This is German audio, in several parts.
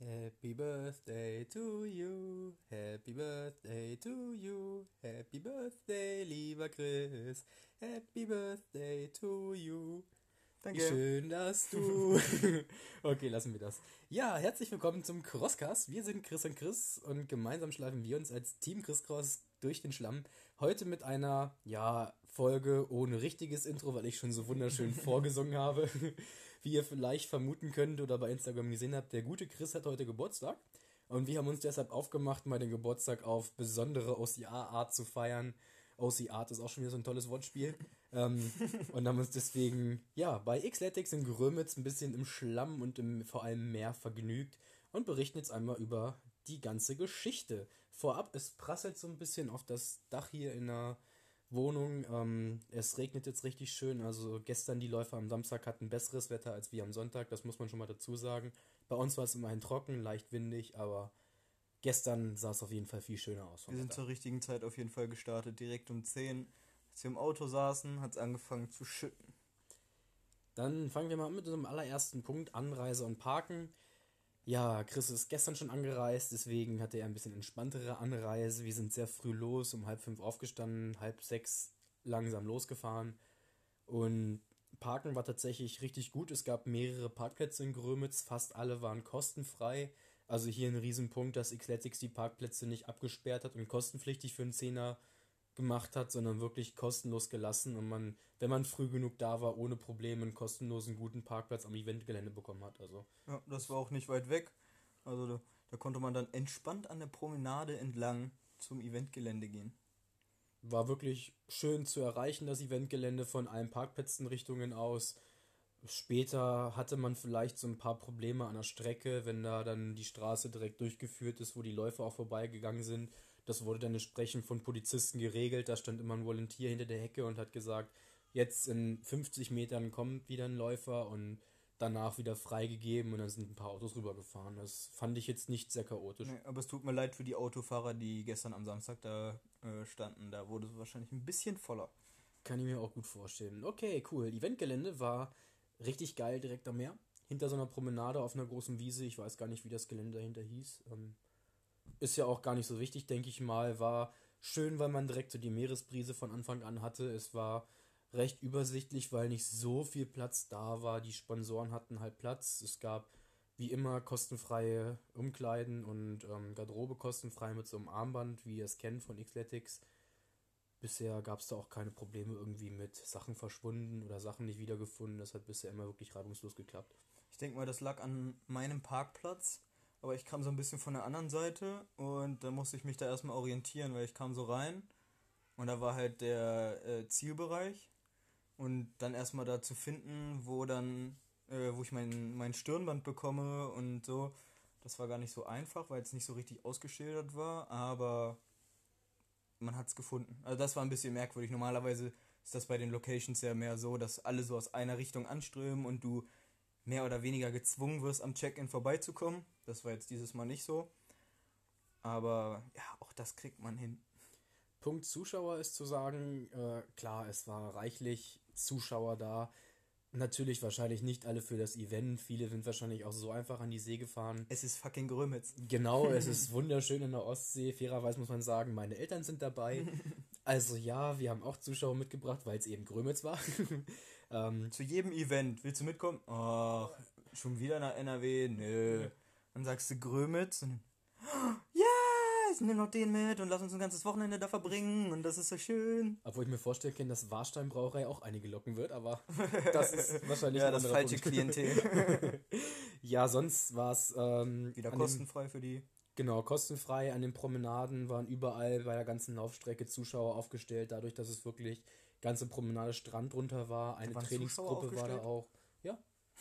Happy Birthday to you, Happy Birthday to you, Happy Birthday, lieber Chris, Happy Birthday to you. Danke. Wie schön, dass du. okay, lassen wir das. Ja, herzlich willkommen zum Crosscast. Wir sind Chris und Chris und gemeinsam schleifen wir uns als Team Chris Cross durch den Schlamm. Heute mit einer, ja, Folge ohne richtiges Intro, weil ich schon so wunderschön vorgesungen habe. Wie ihr vielleicht vermuten könnt oder bei Instagram gesehen habt, der gute Chris hat heute Geburtstag. Und wir haben uns deshalb aufgemacht, mal den Geburtstag auf besondere OCR-Art zu feiern. OC-Art ist auch schon wieder so ein tolles Wortspiel. ähm, und haben uns deswegen, ja, bei Xletics in Grömitz ein bisschen im Schlamm und im vor allem Meer vergnügt und berichten jetzt einmal über die ganze Geschichte. Vorab, es prasselt so ein bisschen auf das Dach hier in der Wohnung. Ähm, es regnet jetzt richtig schön. Also gestern die Läufer am Samstag hatten besseres Wetter als wir am Sonntag. Das muss man schon mal dazu sagen. Bei uns war es immerhin trocken, leicht windig, aber gestern sah es auf jeden Fall viel schöner aus. Wir sind Wetter. zur richtigen Zeit auf jeden Fall gestartet. Direkt um 10. Als wir im Auto saßen, hat es angefangen zu schütten. Dann fangen wir mal mit unserem allerersten Punkt, Anreise und Parken. Ja, Chris ist gestern schon angereist, deswegen hatte er ein bisschen entspanntere Anreise. Wir sind sehr früh los, um halb fünf aufgestanden, halb sechs langsam losgefahren. Und Parken war tatsächlich richtig gut. Es gab mehrere Parkplätze in Grömitz, fast alle waren kostenfrei. Also hier ein Riesenpunkt, dass Xletics die Parkplätze nicht abgesperrt hat und kostenpflichtig für einen Zehner gemacht hat, sondern wirklich kostenlos gelassen und man, wenn man früh genug da war, ohne Probleme einen kostenlosen guten Parkplatz am Eventgelände bekommen hat. Also. Ja, das war auch nicht weit weg. Also da, da konnte man dann entspannt an der Promenade entlang zum Eventgelände gehen. War wirklich schön zu erreichen, das Eventgelände von allen Parkplätzen-Richtungen aus. Später hatte man vielleicht so ein paar Probleme an der Strecke, wenn da dann die Straße direkt durchgeführt ist, wo die Läufer auch vorbeigegangen sind das wurde dann entsprechend von Polizisten geregelt. Da stand immer ein Volunteer hinter der Hecke und hat gesagt, jetzt in 50 Metern kommt wieder ein Läufer und danach wieder freigegeben und dann sind ein paar Autos rübergefahren. Das fand ich jetzt nicht sehr chaotisch. Nee, aber es tut mir leid für die Autofahrer, die gestern am Samstag da äh, standen. Da wurde es wahrscheinlich ein bisschen voller. Kann ich mir auch gut vorstellen. Okay, cool. Eventgelände war richtig geil direkt am Meer. Hinter so einer Promenade auf einer großen Wiese. Ich weiß gar nicht, wie das Gelände dahinter hieß. Ähm, ist ja auch gar nicht so wichtig, denke ich mal. War schön, weil man direkt so die Meeresbrise von Anfang an hatte. Es war recht übersichtlich, weil nicht so viel Platz da war. Die Sponsoren hatten halt Platz. Es gab wie immer kostenfreie Umkleiden und ähm, Garderobe kostenfrei mit so einem Armband, wie ihr es kennt von Xletics. Bisher gab es da auch keine Probleme irgendwie mit Sachen verschwunden oder Sachen nicht wiedergefunden. Das hat bisher immer wirklich reibungslos geklappt. Ich denke mal, das lag an meinem Parkplatz aber ich kam so ein bisschen von der anderen Seite und da musste ich mich da erstmal orientieren, weil ich kam so rein und da war halt der äh, Zielbereich und dann erstmal da zu finden, wo dann, äh, wo ich mein, mein Stirnband bekomme und so, das war gar nicht so einfach, weil es nicht so richtig ausgeschildert war, aber man hat es gefunden. Also das war ein bisschen merkwürdig. Normalerweise ist das bei den Locations ja mehr so, dass alle so aus einer Richtung anströmen und du mehr oder weniger gezwungen wirst, am Check-in vorbeizukommen. Das war jetzt dieses Mal nicht so. Aber ja, auch das kriegt man hin. Punkt Zuschauer ist zu sagen, äh, klar, es war reichlich Zuschauer da. Natürlich wahrscheinlich nicht alle für das Event. Viele sind wahrscheinlich auch so einfach an die See gefahren. Es ist fucking Grömitz. Genau, es ist wunderschön in der Ostsee. Fairerweise muss man sagen, meine Eltern sind dabei. Also ja, wir haben auch Zuschauer mitgebracht, weil es eben Grömitz war. ähm, Zu jedem Event. Willst du mitkommen? Ach, schon wieder nach NRW? Nö. Dann sagst du Grömitz und ja, ich nehme noch den mit und lass uns ein ganzes Wochenende da verbringen und das ist so schön. Obwohl ich mir vorstellen kann, dass Warstein Brauerei auch einige locken wird, aber das ist wahrscheinlich ja, das falsche Punkt. Klientel. ja, sonst war es ähm, wieder kostenfrei für die. Genau, kostenfrei. An den Promenaden waren überall bei der ganzen Laufstrecke Zuschauer aufgestellt, dadurch, dass es wirklich ganze Promenade Strand runter war. Eine Trainingsgruppe war da auch. Ja,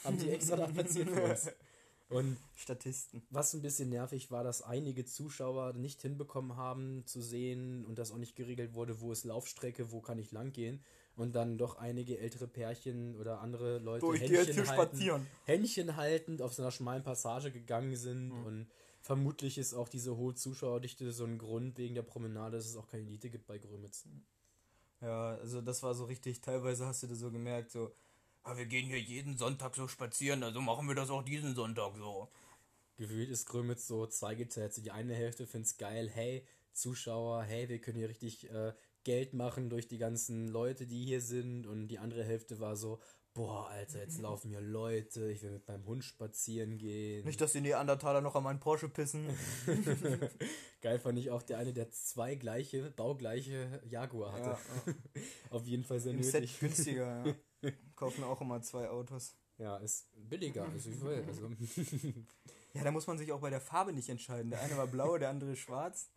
haben sie extra da platziert für uns. Und Statisten. Was ein bisschen nervig war, dass einige Zuschauer nicht hinbekommen haben zu sehen und das auch nicht geregelt wurde, wo ist Laufstrecke, wo kann ich langgehen. Und dann doch einige ältere Pärchen oder andere Leute Wo Händchen, halten, Händchen haltend auf so einer schmalen Passage gegangen sind. Mhm. Und vermutlich ist auch diese hohe Zuschauerdichte so ein Grund wegen der Promenade, dass es auch keine Elite gibt bei Grömitz. Ja, also das war so richtig, teilweise hast du das so gemerkt, so, ja, wir gehen hier jeden Sonntag so spazieren, also machen wir das auch diesen Sonntag so. gefühlt ist Grömitz so zweigeteilt. Die eine Hälfte find's geil, hey, Zuschauer, hey, wir können hier richtig äh, Geld machen durch die ganzen Leute, die hier sind. Und die andere Hälfte war so, boah, Alter, jetzt laufen hier Leute, ich will mit meinem Hund spazieren gehen. Nicht, dass die Neandertaler noch an meinen Porsche pissen. Geil fand ich auch der eine, der zwei gleiche, baugleiche Jaguar hatte. Ja, ja. Auf jeden Fall sehr Im Set nötig. günstiger, ja. Kaufen auch immer zwei Autos. Ja, ist billiger, also ich will. Also, Ja, da muss man sich auch bei der Farbe nicht entscheiden. Der eine war blau, der andere schwarz.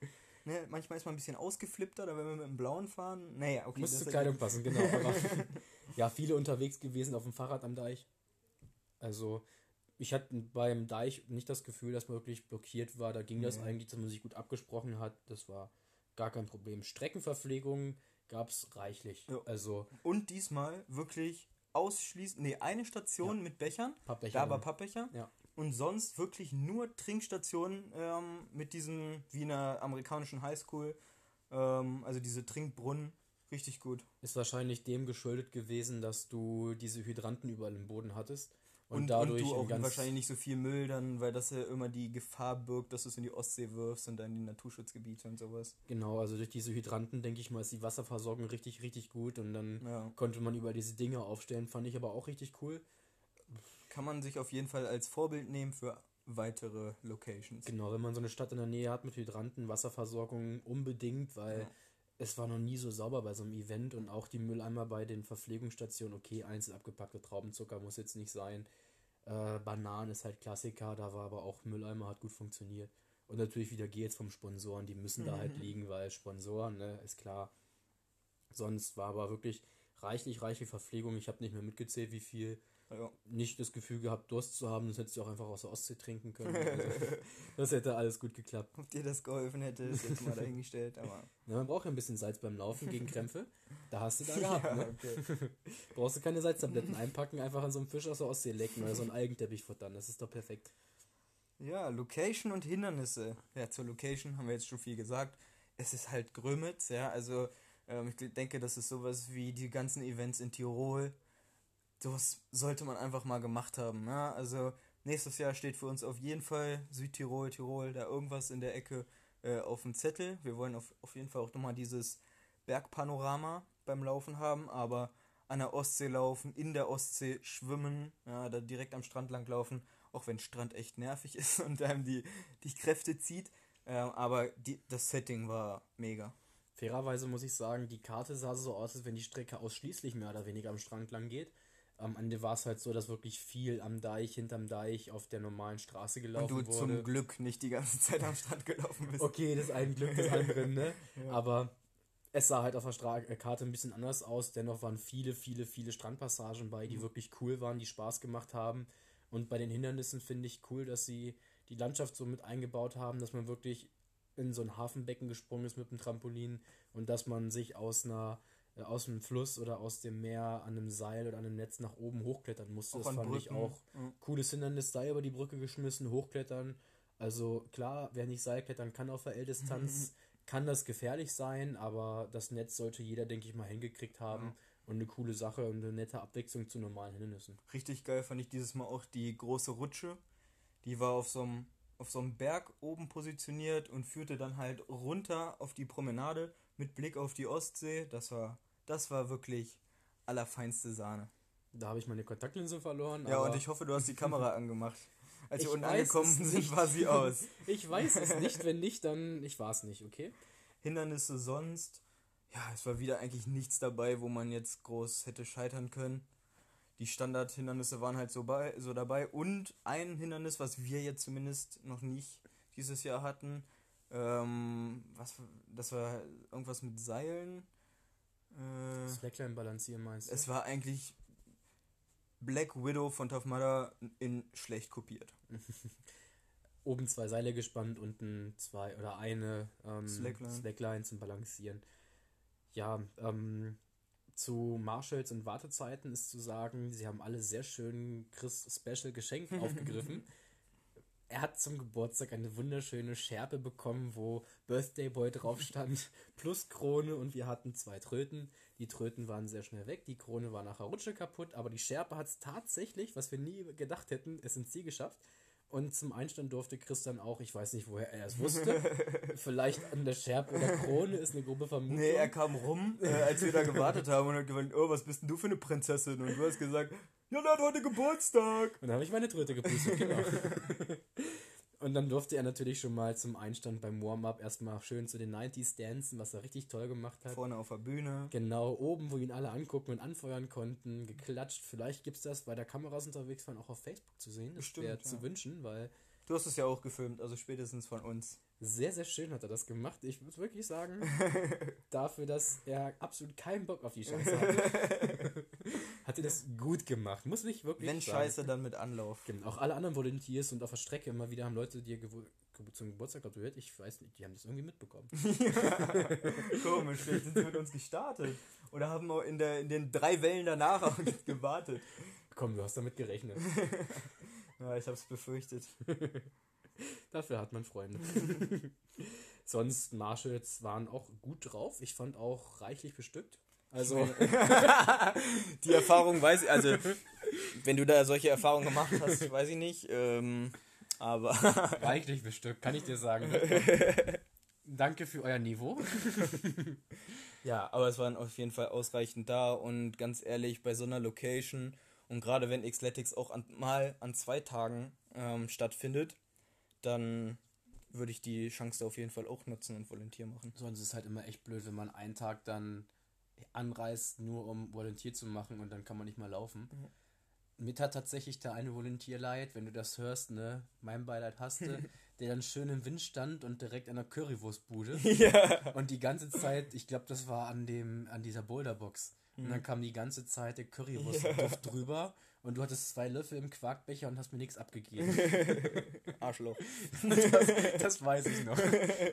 Ne, manchmal ist man ein bisschen ausgeflippter, da wenn wir mit dem blauen fahren. Naja, okay. muss zur Kleidung passen, genau. Ja, viele unterwegs gewesen auf dem Fahrrad am Deich. Also, ich hatte beim Deich nicht das Gefühl, dass man wirklich blockiert war. Da ging das Nee. eigentlich, dass man sich gut abgesprochen hat. Das war gar kein Problem. Streckenverpflegung gab es reichlich. Ja. Also, Und diesmal wirklich ausschließlich, nee, eine Station mit Bechern. Pappbecher. Da war Pappbecher. Ja. Und sonst wirklich nur Trinkstationen ähm, mit diesen, wie in einer amerikanischen Highschool, ähm, also diese Trinkbrunnen. Richtig gut. Ist wahrscheinlich dem geschuldet gewesen, dass du diese Hydranten überall im Boden hattest. Und, Und, und, dadurch du ein auch wahrscheinlich nicht so viel Müll dann, weil das ja immer die Gefahr birgt, dass du es in die Ostsee wirfst und dann in die Naturschutzgebiete und sowas. Genau, also durch diese Hydranten, denke ich mal, ist die Wasserversorgung richtig, richtig gut. Und dann Ja. konnte man überall diese Dinge aufstellen. Fand ich aber auch richtig cool. Kann man sich auf jeden Fall als Vorbild nehmen für weitere Locations. Genau, wenn man so eine Stadt in der Nähe hat mit Hydranten, Wasserversorgung unbedingt, weil Ja. es war noch nie so sauber bei so einem Event und auch die Mülleimer bei den Verpflegungsstationen, okay, einzeln abgepackte Traubenzucker muss jetzt nicht sein. Äh, Bananen ist halt Klassiker, da war aber auch Mülleimer, hat gut funktioniert. Und natürlich wieder G jetzt vom Sponsoren, die müssen da halt liegen, weil Sponsoren, ne, ist klar. Sonst war aber wirklich reichlich, reichlich Verpflegung. Ich habe nicht mehr mitgezählt, wie viel Ja. nicht das Gefühl gehabt, Durst zu haben, das hättest du auch einfach aus der Ostsee trinken können. Also, das hätte alles gut geklappt. Ob dir das geholfen hätte, ist jetzt mal dahingestellt, aber. Ja, man braucht ja ein bisschen Salz beim Laufen gegen Krämpfe. Da hast du da gehabt, ja, ne? okay. Brauchst du keine Salztabletten einpacken, einfach an so einem Fisch aus der Ostsee lecken oder so einen Algenteppich futtern. Das ist doch perfekt. ja, Location und Hindernisse. Ja, zur Location haben wir jetzt schon viel gesagt. Es ist halt Grömitz, ja, also ähm, ich denke, das ist sowas wie die ganzen Events in Tirol. Sowas sollte man einfach mal gemacht haben, ja, also nächstes Jahr steht für uns auf jeden Fall Südtirol, Tirol, da irgendwas in der Ecke äh, auf dem Zettel. Wir wollen auf, auf jeden Fall auch nochmal dieses Bergpanorama beim Laufen haben, aber an der Ostsee laufen, in der Ostsee schwimmen, ja, da direkt am Strand lang laufen, auch wenn Strand echt nervig ist und einem die, die Kräfte zieht. Ähm, aber die, das Setting war mega. Fairerweise muss ich sagen, die Karte sah so aus, als wenn die Strecke ausschließlich mehr oder weniger am Strand lang geht. Am Ende war es halt so, dass wirklich viel am Deich, hinterm Deich, auf der normalen Straße Und gelaufen du wurde. zum Glück nicht die ganze Zeit am Strand gelaufen bist. Okay, das ein Glück des anderen, ne? Ja. Aber es sah halt auf der Stra äh, Karte ein bisschen anders aus. Dennoch waren viele, viele, viele Strandpassagen bei, Mhm. die wirklich cool waren, die Spaß gemacht haben. Und bei den Hindernissen finde ich cool, dass sie die Landschaft so mit eingebaut haben, dass man wirklich in so ein Hafenbecken gesprungen ist mit dem Trampolin und dass man sich aus einer aus dem Fluss oder aus dem Meer an einem Seil oder an einem Netz nach oben hochklettern musste. Auch das an fand ich Brücken. auch Ja. cooles Hindernis, Seil über die Brücke geschmissen, hochklettern. Also klar, wer nicht Seilklettern kann auf der L-Distanz, kann das gefährlich sein, aber das Netz sollte jeder, denke ich mal, hingekriegt haben. Ja. Und eine coole Sache und eine nette Abwechslung zu normalen Hindernissen. Richtig geil fand ich dieses Mal auch die große Rutsche. Die war auf so einem auf so einem Berg oben positioniert und führte dann halt runter auf die Promenade mit Blick auf die Ostsee. Das war das war wirklich allerfeinste Sahne. Da habe ich meine Kontaktlinse verloren. Ja, und ich hoffe, du hast die Kamera angemacht. Als wir unten angekommen sind, war sie aus. ich weiß es nicht. Wenn nicht, dann ich war es nicht, okay? Hindernisse sonst. Ja, es war wieder eigentlich nichts dabei, wo man jetzt groß hätte scheitern können. Die Standardhindernisse waren halt so, bei, so dabei. Und ein Hindernis, was wir jetzt zumindest noch nicht dieses Jahr hatten, ähm, was, das war irgendwas mit Seilen. Äh, Slackline balancieren meinst du? es war eigentlich Black Widow von Tough Mudder in schlecht kopiert. Oben zwei Seile gespannt, unten zwei oder eine ähm, Slackline. Slackline zum Balancieren. Ja, ähm, zu Marshalls und Wartezeiten ist zu sagen, sie haben alle sehr schön Chris Special Geschenk aufgegriffen. Er hat zum Geburtstag eine wunderschöne Schärpe bekommen, wo Birthday Boy drauf stand, plus Krone und wir hatten zwei Tröten. Die Tröten waren sehr schnell weg, die Krone war nach der Rutsche kaputt, aber die Schärpe hat es tatsächlich, was wir nie gedacht hätten, es ins Ziel geschafft. Und zum Einstand durfte Chris dann auch, ich weiß nicht, woher er es wusste, vielleicht an der Scherb oder Krone ist eine grobe Vermutung. Nee, er kam rum, äh, als wir da gewartet haben und hat gemeint, oh, was bist denn du für eine Prinzessin? Und du hast gesagt, ja, der hat heute Geburtstag. Und dann habe ich meine Tröte gepustet, genau. Und dann durfte er natürlich schon mal zum Einstand beim Warm-Up erstmal schön zu den 90s dancen, was er richtig toll gemacht hat. Vorne auf der Bühne. Genau, oben, wo ihn alle angucken und anfeuern konnten, geklatscht. Vielleicht gibt es das, weil da Kameras unterwegs waren, auch auf Facebook zu sehen. Das wäre ja. zu wünschen, weil Du hast es ja auch gefilmt, also spätestens von uns. sehr, sehr schön hat er das gemacht. Ich muss wirklich sagen, dafür, dass er absolut keinen Bock auf die Scheiße hat das gut gemacht. Muss ich wirklich Wenn sagen. Scheiße, dann mit Anlauf. Genau. Auch alle anderen Volunteers und auf der Strecke immer wieder haben Leute dir zum Geburtstag gratuliert. Ich weiß nicht, die haben das irgendwie mitbekommen. Komisch, vielleicht sind sie mit uns gestartet. Oder haben auch in, der, in den drei Wellen danach auch nicht gewartet. Komm, du hast damit gerechnet. Ja, ich hab's befürchtet. Dafür hat man Freunde. Sonst, Marshalls waren auch gut drauf. Ich fand auch reichlich bestückt. Also, Die Erfahrung weiß ich, also wenn du da solche Erfahrungen gemacht hast, weiß ich nicht. Ähm, aber reichlich bestückt, kann ich dir sagen. Danke für euer Niveau. ja, aber es waren auf jeden Fall ausreichend da und ganz ehrlich, bei so einer Location und gerade wenn Xletics auch an, mal an zwei Tagen ähm, stattfindet, dann würde ich die Chance da auf jeden Fall auch nutzen und Volontier machen. Sonst ist es halt immer echt blöd, wenn man einen Tag dann anreist, nur um Volontier zu machen und dann kann man nicht mal laufen. Mir tat tatsächlich der eine Volontier leid, wenn du das hörst, ne? Mein Beileid hast du, der dann schön im Wind stand und direkt an der Currywurstbude. ja. Und die ganze Zeit, ich glaube, das war an dem, an dieser Boulderbox. Und dann kam die ganze Zeit der Currywurstduft drüber und du hattest zwei Löffel im Quarkbecher und hast mir nichts abgegeben. Arschloch. das, das weiß ich noch.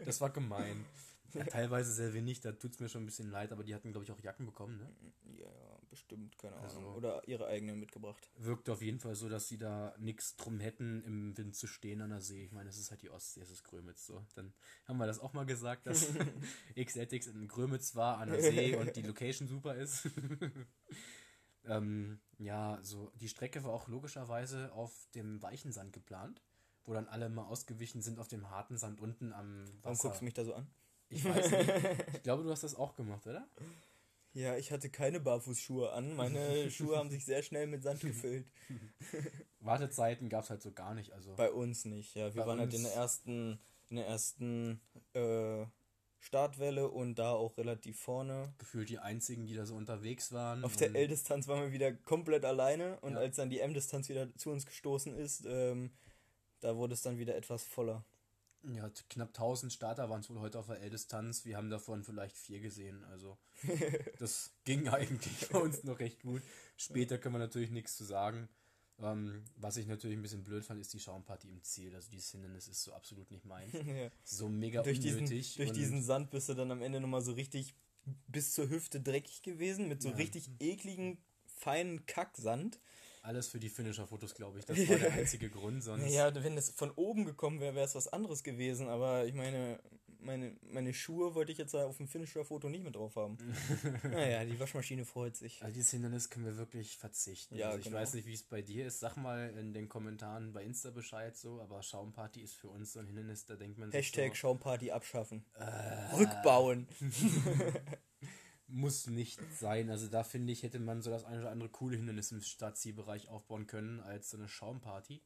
Das war gemein. Ja, teilweise sehr wenig, da tut es mir schon ein bisschen leid, aber die hatten, glaube ich, auch Jacken bekommen, ne? Ja, bestimmt, keine Also- Ahnung. Oder ihre eigenen mitgebracht. Wirkt auf jeden Fall so, dass sie da nichts drum hätten, im Wind zu stehen an der See. Ich meine, es ist halt die Ostsee, es ist Grömitz so. Dann haben wir das auch mal gesagt, dass Xletics in Grömitz war an der See und die Location super ist. ähm, ja, so die Strecke war auch logischerweise auf dem weichen Sand geplant, wo dann alle mal ausgewichen sind auf dem harten Sand unten am Wasser. Warum guckst du mich da so an? Ich weiß nicht. Ich glaube, du hast das auch gemacht, oder? Ja, ich hatte keine Barfußschuhe an. Meine Schuhe haben sich sehr schnell mit Sand gefüllt. Wartezeiten gab es halt so gar nicht. Also Bei uns nicht, ja. Wir Bei waren halt in der ersten, in der ersten äh, Startwelle und da auch relativ vorne. gefühlt die einzigen, die da so unterwegs waren. Auf der L-Distanz waren wir wieder komplett alleine und Ja. als dann die M-Distanz wieder zu uns gestoßen ist, ähm, da wurde es dann wieder etwas voller. Ja, knapp 1000 Starter waren es wohl heute auf der L-Distanz. Wir haben davon vielleicht vier gesehen. Also das ging eigentlich bei uns noch recht gut. Später können wir natürlich nichts zu sagen. Ähm, was ich natürlich ein bisschen blöd fand, ist die Schaumparty im Ziel. Also dieses Hindernis ist so absolut nicht meins. ja. So mega durch diesen, unnötig. durch und diesen Sand bist du dann am Ende nochmal so richtig bis zur Hüfte dreckig gewesen, mit so Ja. richtig ekligen, feinen Kacksand. Alles für die Finisher-Fotos, glaube ich. Das war der einzige Grund. Sonst Ja, wenn es von oben gekommen wäre, wäre es was anderes gewesen, aber ich meine, meine, meine Schuhe wollte ich jetzt auf dem Finisher-Foto nicht mit drauf haben. naja, die Waschmaschine freut sich. Also dieses Hindernis können wir wirklich verzichten. Ja, also ich genau. weiß nicht, wie es bei dir ist. Sag mal in den Kommentaren bei Insta Bescheid so, aber Schaumparty ist für uns so ein Hindernis, da denkt man sich Hashtag so, Schaumparty abschaffen. Äh. Rückbauen. muss nicht sein. Also da finde ich, hätte man so das eine oder andere coole Hindernis im Startzielbereich aufbauen können als so eine Schaumparty.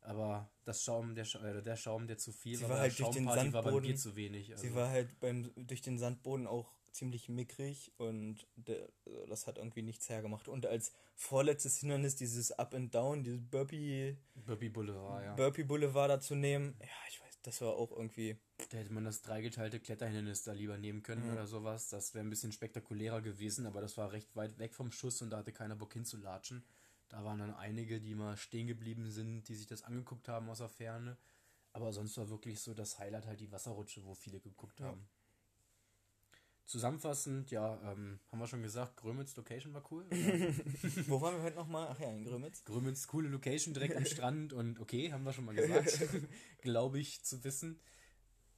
Aber das Schaum, der, Scha äh, der Schaum, der zu viel Sie war, halt durch den Schaumparty war bei Sandboden- mir zu wenig. Also. Sie war halt beim, durch den Sandboden auch ziemlich mickrig und der, das hat irgendwie nichts hergemacht. Und als vorletztes Hindernis dieses Up and Down, dieses Burpee, Burpee Boulevard, ja. Burpee Boulevard da zu nehmen, ja, ich weiß, das war auch irgendwie. Da hätte man das dreigeteilte Kletterhindernis da lieber nehmen können Ja. oder sowas. Das wäre ein bisschen spektakulärer gewesen, aber das war recht weit weg vom Schuss und da hatte keiner Bock hinzulatschen. Da waren dann einige, die mal stehen geblieben sind, die sich das angeguckt haben aus der Ferne. Aber sonst war wirklich so das Highlight halt die Wasserrutsche, wo viele geguckt Ja. haben. Zusammenfassend, ja, ähm, haben wir schon gesagt, Grömitz Location war cool. Wo waren wir heute nochmal? Ach ja, in Grömitz. Grömitz, coole Location direkt am Strand und okay, haben wir schon mal gesagt. Glaube ich zu wissen.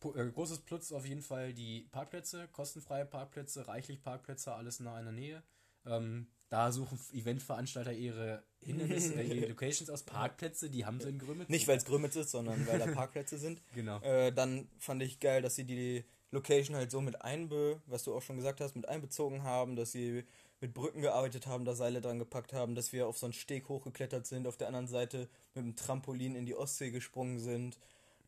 Po äh, großes Plus auf jeden Fall die Parkplätze, kostenfreie Parkplätze, reichlich Parkplätze, alles nah in der Nähe. Ähm, Da suchen Eventveranstalter ihre Hindernisse, äh, ihre Locations aus, Parkplätze, die haben sie in Grömitz. Nicht, weil es Grömitz ist, sondern weil da Parkplätze sind. Genau. Äh, dann fand ich geil, dass sie die Location halt so mit einbe, was du auch schon gesagt hast, mit einbezogen haben, dass sie mit Brücken gearbeitet haben, da Seile dran gepackt haben, dass wir auf so einen Steg hochgeklettert sind, auf der anderen Seite mit dem Trampolin in die Ostsee gesprungen sind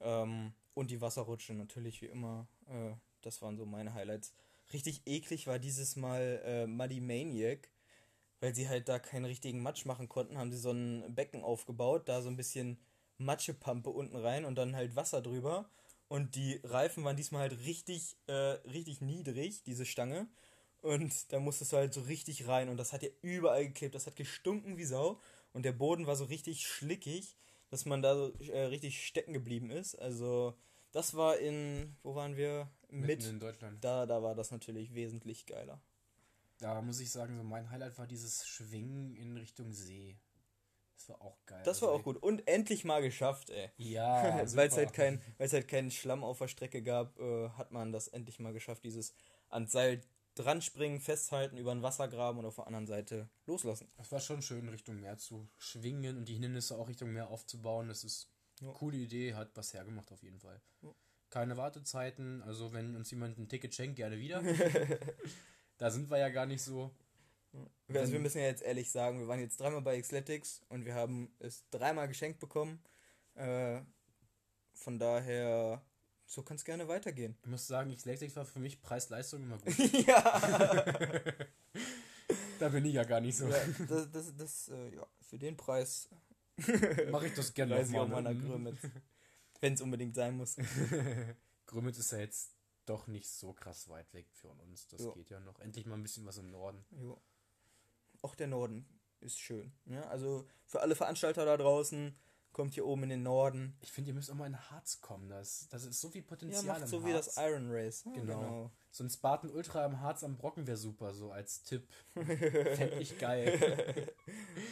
ähm, und die Wasserrutsche natürlich wie immer. Äh, das waren so meine Highlights. Richtig eklig war dieses Mal äh, Muddy Maniac, weil sie halt da keinen richtigen Matsch machen konnten, haben sie so ein Becken aufgebaut, da so ein bisschen Matschepampe unten rein und dann halt Wasser drüber. Und die Reifen waren diesmal halt richtig, äh, richtig niedrig, diese Stange. Und da musstest du halt so richtig rein und das hat ja überall geklebt, das hat gestunken wie Sau und der Boden war so richtig schlickig, dass man da so äh, richtig stecken geblieben ist. Also das war in, wo waren wir? Mitten Mit. in Deutschland. Da, da war das natürlich wesentlich geiler. Da muss ich sagen, so mein Highlight war dieses Schwingen in Richtung See. Das war auch geil. Das war Also, auch gut und endlich mal geschafft, ey. Ja, Weil es halt kein, halt keinen Schlamm auf der Strecke gab, äh, hat man das endlich mal geschafft, dieses ans Seil dran springen, festhalten, über den Wassergraben und auf der anderen Seite loslassen. Es war schon schön, Richtung Meer zu schwingen und die Hindernisse auch Richtung Meer aufzubauen. Das ist eine Ja. coole Idee, hat was hergemacht auf jeden Fall. Ja. Keine Wartezeiten, also wenn uns jemand ein Ticket schenkt, gerne wieder. da sind wir ja gar nicht so. Also wir müssen ja jetzt ehrlich sagen, wir waren jetzt dreimal bei Xletics und wir haben es dreimal geschenkt bekommen. Äh, von daher, so kann es gerne weitergehen. Ich muss sagen, Xletics war für mich Preis-Leistung immer gut. ja. da bin ich ja gar nicht so. ja, das, das, das äh, ja, für den Preis Mache ich das gerne nochmal. Ne? Grömitz. Wenn es unbedingt sein muss. Grömitz ist ja jetzt doch nicht so krass weit weg für uns. Das Ja. geht ja noch. Endlich mal ein bisschen was im Norden. Jo. Auch der Norden ist schön. Ja? Also für alle Veranstalter da draußen, kommt hier oben in den Norden. Ich finde, ihr müsst auch mal in Harz kommen. Das, das ist so viel Ja, Potenzial macht im so Harz. wie das Iron Race. Ja, Genau. So ein Spartan Ultra im Harz am Brocken wäre super, so als Tipp. Fände ich geil.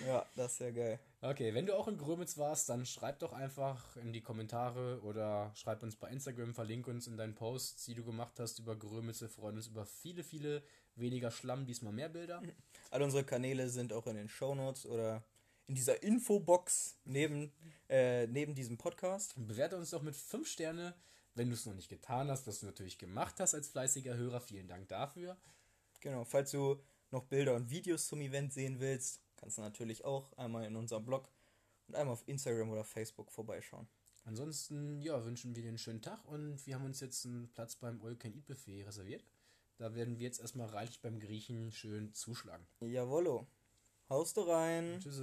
Ja, das ist ja geil. Okay, wenn du auch in Grömitz warst, dann schreib doch einfach in die Kommentare oder schreib uns bei Instagram, verlink uns in deinen Posts, die du gemacht hast über Grömitz. Wir freuen uns über viele, viele weniger Schlamm, diesmal mehr Bilder. All unsere Kanäle sind auch in den Shownotes oder in dieser Infobox neben, äh, neben diesem Podcast. Bewerte uns doch mit 5 Sterne, wenn du es noch nicht getan hast, was du natürlich gemacht hast als fleißiger Hörer. Vielen Dank dafür. Genau, falls du noch Bilder und Videos zum Event sehen willst, kannst du natürlich auch einmal in unserem Blog und einmal auf Instagram oder Facebook vorbeischauen. Ansonsten, ja, wünschen wir dir einen schönen Tag und wir haben uns jetzt einen Platz beim All Can Eat Buffet reserviert. Da werden wir jetzt erstmal reichlich beim Griechen schön zuschlagen. Jawollo. Haust du rein. Tschüss.